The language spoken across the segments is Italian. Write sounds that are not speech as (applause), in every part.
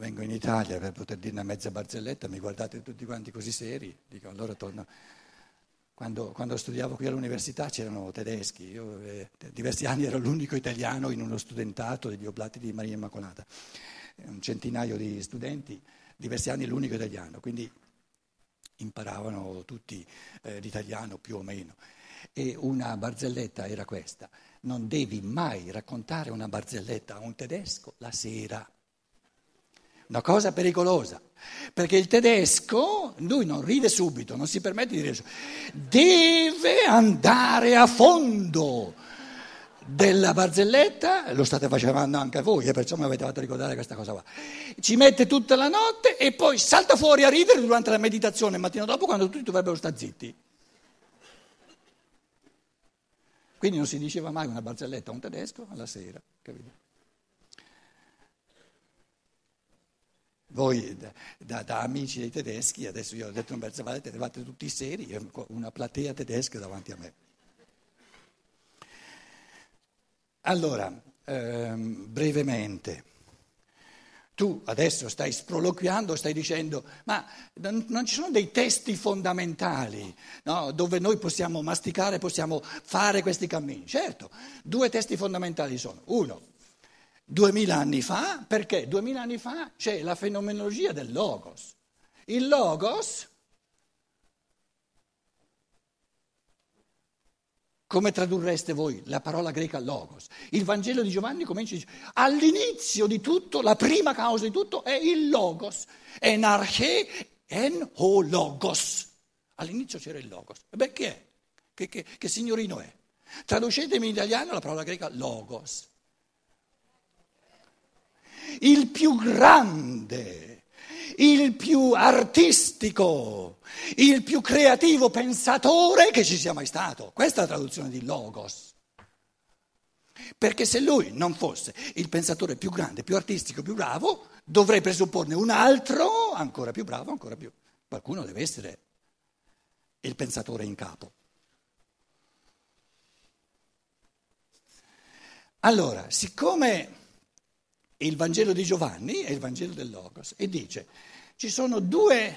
vengo in Italia per poter dire una mezza barzelletta, mi guardate tutti quanti così seri, dico allora torno. Quando, quando studiavo qui all'università c'erano tedeschi, io eh, diversi anni ero l'unico italiano in uno studentato degli Oblati di Maria Immacolata, un centinaio di studenti, diversi anni l'unico italiano, quindi imparavano tutti eh, l'italiano più o meno. E una barzelletta era questa, non devi mai raccontare una barzelletta a un tedesco la sera una cosa pericolosa, perché il tedesco, lui non ride subito, non si permette di ridere, deve andare a fondo della barzelletta, lo state facendo anche voi, e perciò mi avete fatto ricordare questa cosa qua, ci mette tutta la notte e poi salta fuori a ridere durante la meditazione il mattino dopo quando tutti dovrebbero stare zitti. Quindi non si diceva mai una barzelletta a un tedesco alla sera, capito? Voi da, da, da, amici dei tedeschi, adesso io ho detto un Berzavale, eravate tutti seri, una platea tedesca davanti a me. Allora, ehm, brevemente, tu adesso stai sproloquiando, stai dicendo, ma non ci sono dei testi fondamentali no, dove noi possiamo masticare, possiamo fare questi cammini. Certo, due testi fondamentali sono, uno, duemila anni fa, perché duemila anni fa c'è la fenomenologia del logos. Il logos, come tradurreste voi la parola greca logos? Il Vangelo di Giovanni comincia a dire, all'inizio di tutto, la prima causa di tutto è il logos, enarche en ho logos. All'inizio c'era il logos. E beh, chi è? Che, che, che signorino è? Traducetemi in italiano la parola greca logos il più grande, il più artistico, il più creativo pensatore che ci sia mai stato. Questa è la traduzione di Logos. Perché se lui non fosse il pensatore più grande, più artistico, più bravo, dovrei presupporne un altro ancora più bravo, ancora più. Qualcuno deve essere il pensatore in capo. Allora, siccome il Vangelo di Giovanni è il Vangelo del Logos e dice ci sono due,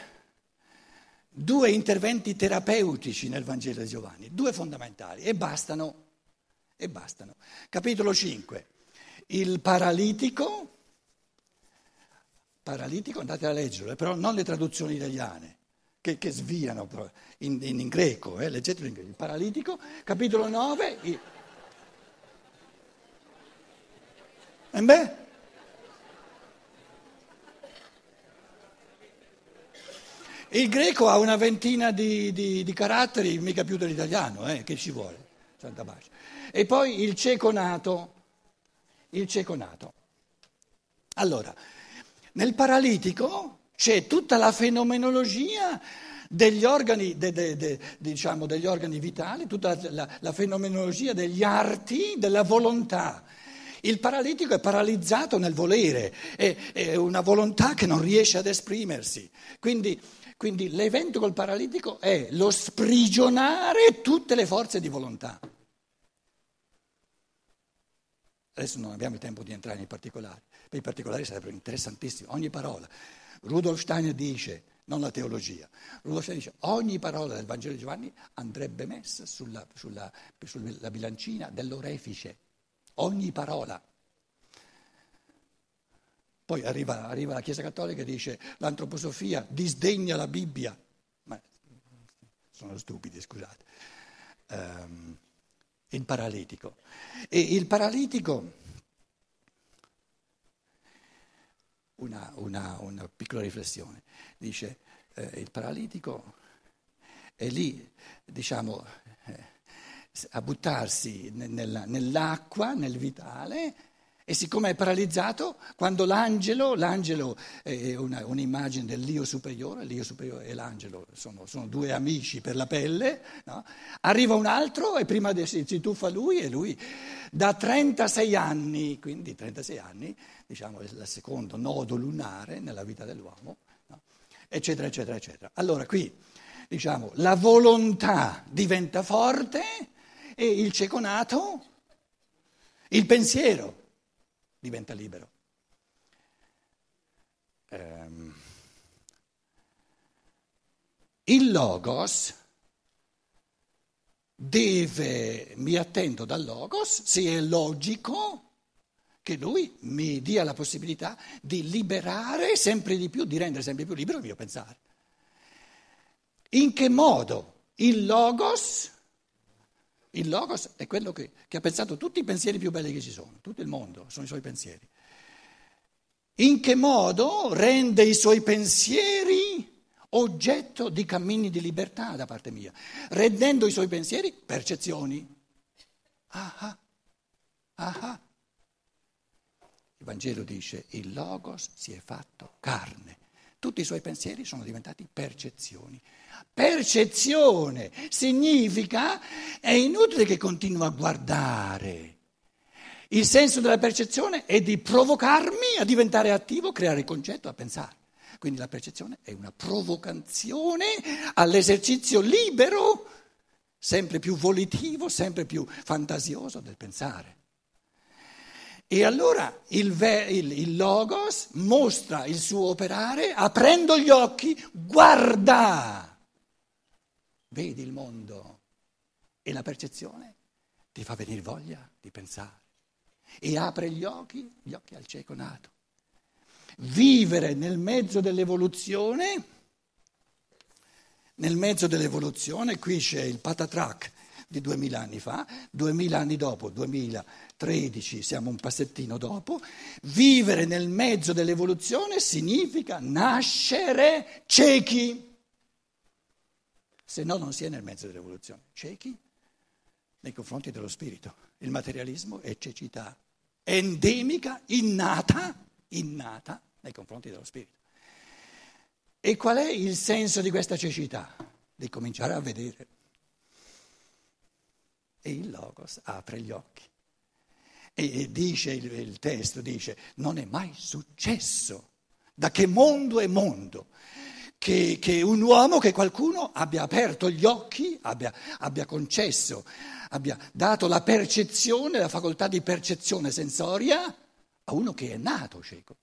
due interventi terapeutici nel Vangelo di Giovanni, due fondamentali e bastano, e bastano. Capitolo 5, il paralitico, paralitico andate a leggerlo, però non le traduzioni italiane. Che, che sviano in, in, in greco, eh, leggetelo in greco. Il paralitico, capitolo 9. Il... E beh, Il greco ha una ventina di, di, di caratteri, mica più dell'italiano, eh, che ci vuole, Santa Pace. E poi il cieco nato, il cieco nato. Allora, nel paralitico c'è tutta la fenomenologia degli organi, de, de, de, diciamo, degli organi vitali, tutta la, la fenomenologia degli arti, della volontà. Il paralitico è paralizzato nel volere, è, è una volontà che non riesce ad esprimersi. Quindi quindi l'evento col paralitico è lo sprigionare tutte le forze di volontà. Adesso non abbiamo il tempo di entrare nei particolari, per i particolari sarebbero interessantissimi, ogni parola. Rudolf Steiner dice, non la teologia, Rudolf Steiner dice ogni parola del Vangelo di Giovanni andrebbe messa sulla, sulla, sulla bilancina dell'orefice, ogni parola. Poi arriva, arriva, la Chiesa Cattolica e dice l'antroposofia disdegna la Bibbia. Ma sono stupidi, scusate. Um, il paralitico. E il paralitico, una, una, una piccola riflessione, dice eh, il paralitico è lì, diciamo, eh, a buttarsi nella, nell'acqua, nel vitale, e siccome è paralizzato, quando l'angelo, l'angelo è una, un'immagine dell'io superiore, l'io superiore e l'angelo sono, sono due amici per la pelle, no? arriva un altro e prima si, si tuffa lui e lui da 36 anni, quindi 36 anni, diciamo è il secondo nodo lunare nella vita dell'uomo, no? eccetera, eccetera, eccetera. Allora qui, diciamo, la volontà diventa forte e il ceconato, il pensiero diventa libero. ehm, il logos deve, mi attendo dal logos, se è logico che lui mi dia la possibilità di liberare sempre di più, di rendere sempre più libero il mio pensare. In che modo il logos, il logos è quello che, che ha pensato tutti i pensieri più belli che ci sono, tutto il mondo sono i suoi pensieri. In che modo rende i suoi pensieri oggetto di cammini di libertà da parte mia, rendendo i suoi pensieri percezioni. Ah, ah, ah, ah. Il Vangelo dice il Logos si è fatto carne. Tutti i suoi pensieri sono diventati percezioni. Percezione significa è inutile che continua a guardare. Il senso della percezione è di provocarmi a diventare attivo, creare il concetto, a pensare. Quindi la percezione è una provocazione all'esercizio libero, sempre più volitivo, sempre più fantasioso del pensare. E allora il, il, il, Logos mostra il suo operare aprendo gli occhi, guarda, vedi il mondo e la percezione ti fa venire voglia di pensare. E apre gli occhi, gli occhi al cieco nato. Vivere nel mezzo dell'evoluzione, nel mezzo dell'evoluzione, qui c'è il patatrack di duemila anni fa, duemila anni dopo, 2013, siamo un passettino dopo, vivere nel mezzo dell'evoluzione significa nascere ciechi, se no non si è nel mezzo dell'evoluzione, ciechi nei confronti dello spirito. Il materialismo è cecità endemica, innata, innata nei confronti dello spirito. E qual è il senso di questa cecità? Di cominciare a vedere. E il Logos apre gli occhi. E dice il, testo, dice, non è mai successo, da che mondo è mondo, che, che, un uomo, che qualcuno abbia aperto gli occhi, abbia, abbia, concesso, abbia dato la percezione, la facoltà di percezione sensoria a uno che è nato cieco.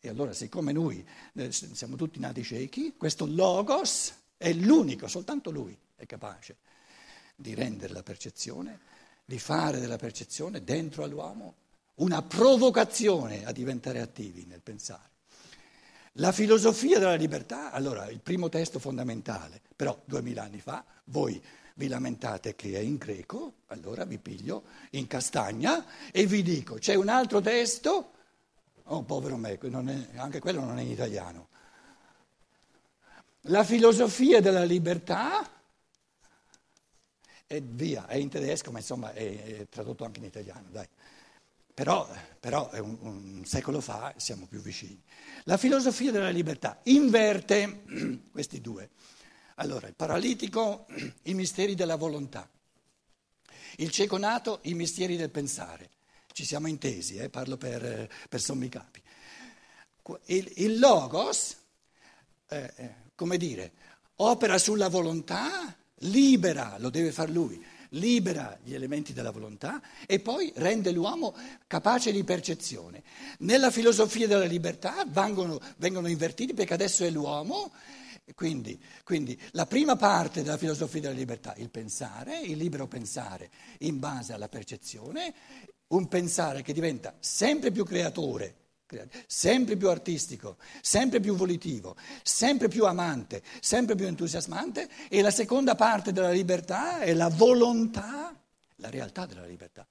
E allora, siccome noi eh, siamo tutti nati ciechi, questo logos è l'unico, soltanto lui è capace di rendere la percezione, di fare della percezione dentro all'uomo una provocazione a diventare attivi nel pensare. La filosofia della libertà, allora il primo testo fondamentale, però duemila anni fa, voi vi lamentate che è in greco, allora vi piglio in castagna e vi dico, c'è un altro testo, oh povero me, è, anche quello non è in italiano. La filosofia della libertà, e via, è in tedesco, ma insomma è, è tradotto anche in italiano, dai. Però, però un, un, secolo fa siamo più vicini. La filosofia della libertà inverte (clears throat) questi due. Allora, il paralitico, (clears throat) i misteri della volontà. Il cieco nato, i misteri del pensare. Ci siamo intesi, eh? parlo per, per sommi capi. Il, il logos, eh, eh, come dire, opera sulla volontà, libera, lo deve fare lui, libera gli elementi della volontà e poi rende l'uomo capace di percezione. Nella filosofia della libertà vengono, vengono invertiti perché adesso è l'uomo quindi, quindi, la prima parte della filosofia della libertà, il pensare, il libero pensare in base alla percezione, un pensare che diventa sempre più creatore, sempre più artistico, sempre più volitivo, sempre più amante, sempre più entusiasmante e la seconda parte della libertà è la volontà, la realtà della libertà.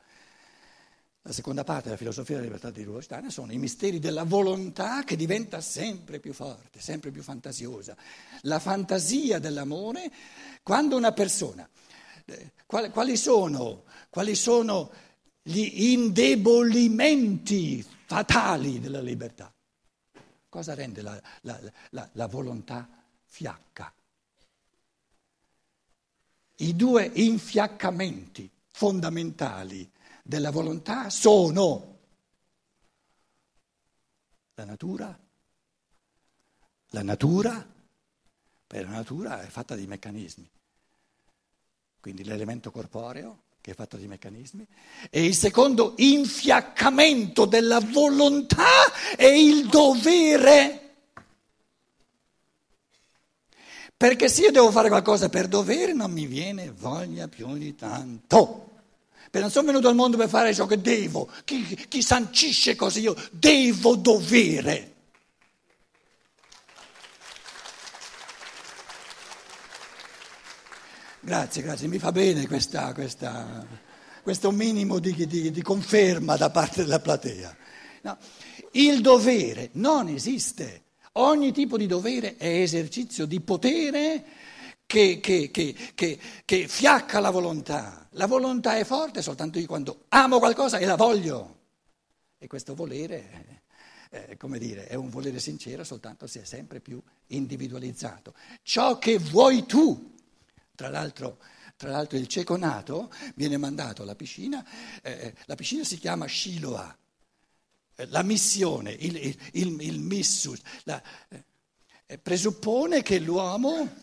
La seconda parte della filosofia della libertà di Rudolf Steiner sono i misteri della volontà che diventa sempre più forte, sempre più fantasiosa. La fantasia dell'amore, quando una persona, eh, quali, sono, quali sono gli indebolimenti fatali della libertà? Cosa rende la, la, la, la volontà fiacca? I due infiaccamenti fondamentali della volontà sono la natura, la natura, perché la natura è fatta di meccanismi, quindi l'elemento corporeo che è fatto di meccanismi, e il secondo infiaccamento della volontà è il dovere. Perché se io devo fare qualcosa per dovere non mi viene voglia più di tanto. Perché non sono venuto al mondo per fare ciò che devo. Chi, chi sancisce così io devo dovere. Grazie, grazie, mi fa bene questa, questa, questo minimo di, di, di, conferma da parte della platea. No, il dovere non esiste. Ogni tipo di dovere è esercizio di potere che, che, che, che, fiacca la volontà. La volontà è forte soltanto io quando amo qualcosa e la voglio. E questo volere, eh, come dire, è un volere sincero soltanto se è sempre più individualizzato. Ciò che vuoi tu, tra l'altro, tra l'altro il cieco nato viene mandato alla piscina, eh, la piscina si chiama Shiloah la missione, il, il, il, il missus, la, eh, presuppone che l'uomo,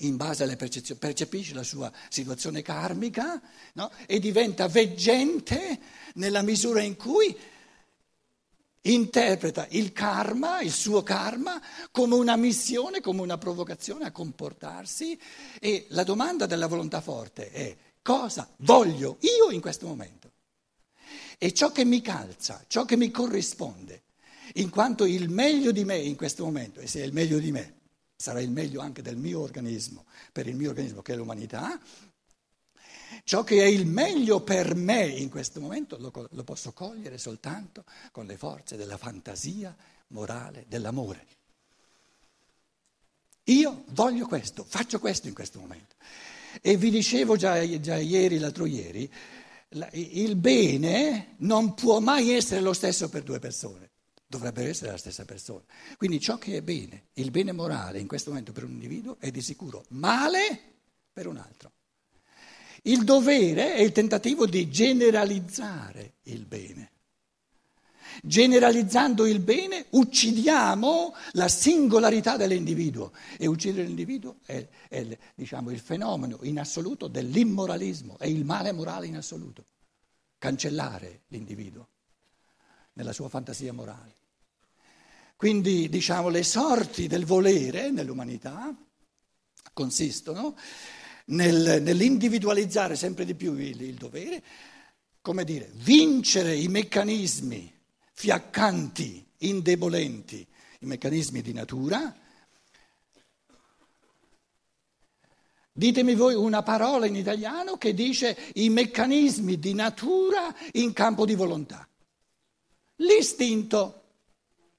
in base alle percezioni, percepisce la sua situazione karmica no? e diventa veggente nella misura in cui interpreta il karma, il suo karma, come una missione, come una provocazione a comportarsi e la domanda della volontà forte è cosa voglio io in questo momento? E ciò che mi calza, ciò che mi corrisponde, in quanto il meglio di me in questo momento, e se è il meglio di me, sarà il meglio anche del mio organismo, per il mio organismo che è l'umanità, ciò che è il meglio per me in questo momento lo, lo posso cogliere soltanto con le forze della fantasia morale, dell'amore. Io voglio questo, faccio questo in questo momento. E vi dicevo già, già ieri, l'altro ieri, il bene non può mai essere lo stesso per due persone, dovrebbero essere la stessa persona. Quindi ciò che è bene, il bene morale in questo momento per un individuo è di sicuro male per un altro. Il dovere è il tentativo di generalizzare il bene. Generalizzando il bene uccidiamo la singolarità dell'individuo e uccidere l'individuo è, è diciamo, il fenomeno in assoluto dell'immoralismo, è il male morale in assoluto, cancellare l'individuo nella sua fantasia morale. Quindi diciamo, le sorti del volere nell'umanità consistono nel, nell'individualizzare sempre di più il, il dovere, come dire, vincere i meccanismi fiaccanti, indebolenti, i meccanismi di natura. Ditemi voi una parola in italiano che dice i meccanismi di natura in campo di volontà. L'istinto.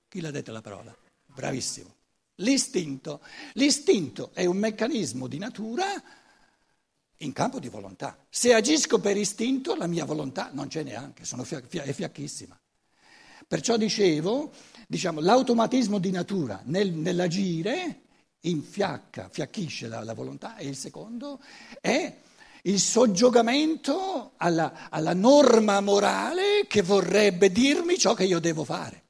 Chi l'ha detta la parola? Bravissimo. L'istinto. L'istinto è un meccanismo di natura in campo di volontà. Se agisco per istinto, la mia volontà non c'è neanche, sono fia- è fiacchissima. Perciò dicevo, diciamo, l'automatismo di natura nel, nell'agire infiacca, fiacchisce la, la, volontà e il secondo è il soggiogamento alla, alla norma morale che vorrebbe dirmi ciò che io devo fare.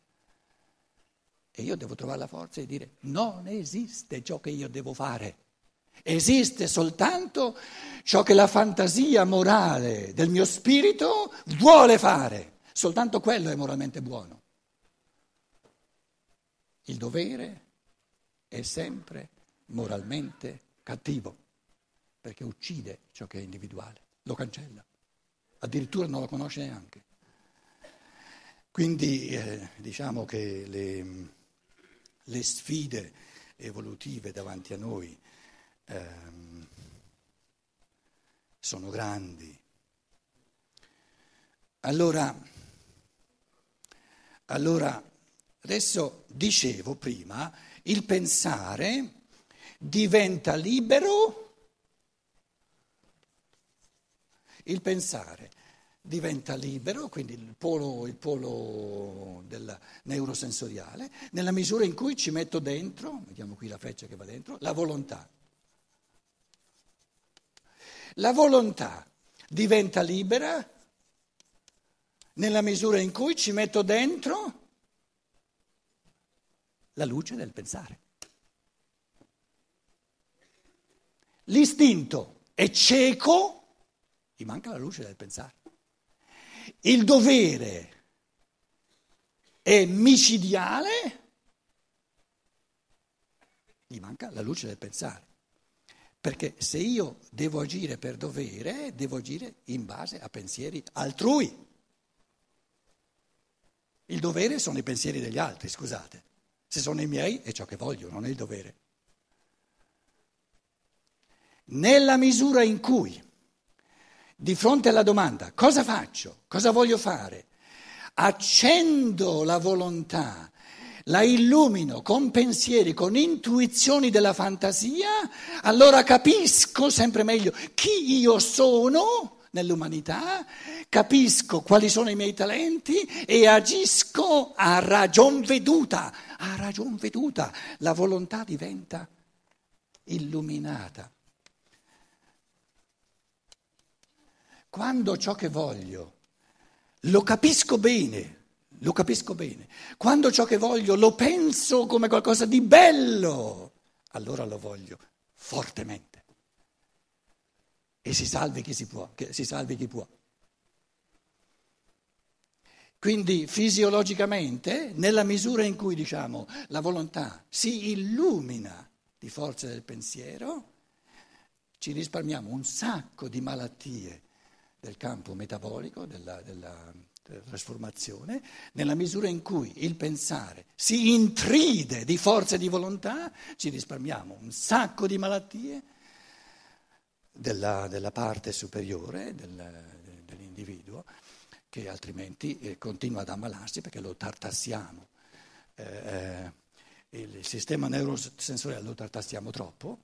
E io devo trovare la forza di dire non esiste ciò che io devo fare. Esiste soltanto ciò che la fantasia morale del mio spirito vuole fare. Soltanto quello è moralmente buono. Il dovere è sempre moralmente cattivo, perché uccide ciò che è individuale, lo cancella, addirittura non lo conosce neanche. Quindi eh, diciamo che le, le, sfide evolutive davanti a noi ehm, sono grandi. Allora, allora, adesso dicevo prima, il pensare diventa libero, il pensare diventa libero, quindi il polo, il polo neurosensoriale, nella misura in cui ci metto dentro, vediamo qui la freccia che va dentro, la volontà. La volontà diventa libera nella misura in cui ci metto dentro la luce del pensare. L'istinto è cieco gli manca la luce del pensare. Il dovere è micidiale, gli manca la luce del pensare. Perché se io devo agire per dovere, devo agire in base a pensieri altrui. Il dovere sono i pensieri degli altri, scusate. Se sono i miei è ciò che voglio, non è il dovere. Nella misura in cui, di fronte alla domanda cosa faccio, cosa voglio fare, accendo la volontà, la illumino con pensieri, con intuizioni della fantasia, allora capisco sempre meglio chi io sono nell'umanità, capisco quali sono i miei talenti e agisco a ragion veduta, a ragion veduta, la volontà diventa illuminata. Quando ciò che voglio lo capisco bene, lo capisco bene, quando ciò che voglio lo penso come qualcosa di bello, allora lo voglio fortemente. E si salvi chi si può, si salvi chi può. Quindi fisiologicamente, nella misura in cui diciamo la volontà si illumina di forza del pensiero, ci risparmiamo un sacco di malattie del campo metabolico, della, della, trasformazione, nella misura in cui il pensare si intride di forza e di volontà, ci risparmiamo un sacco di malattie della, della parte superiore del, dell'individuo che altrimenti eh, continua ad ammalarsi perché lo tartassiamo. Eh, eh il sistema neurosensoriale lo tartassiamo troppo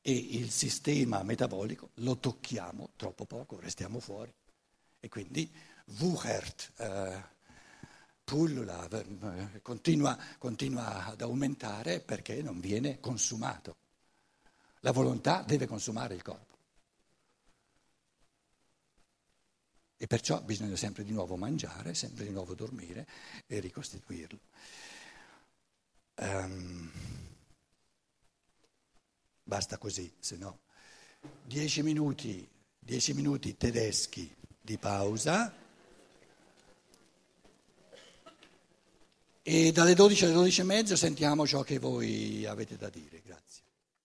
e il sistema metabolico lo tocchiamo troppo poco, restiamo fuori. E quindi wuchert, eh, pullula, eh, continua, continua ad aumentare perché non viene consumato. La volontà deve consumare il corpo. E perciò bisogna sempre di nuovo mangiare, sempre di nuovo dormire e ricostituirlo. Um, Basta così, se no. Dieci minuti, dieci minuti tedeschi di pausa. E dalle 12 alle 12 e mezzo sentiamo ciò che voi avete da dire. Grazie.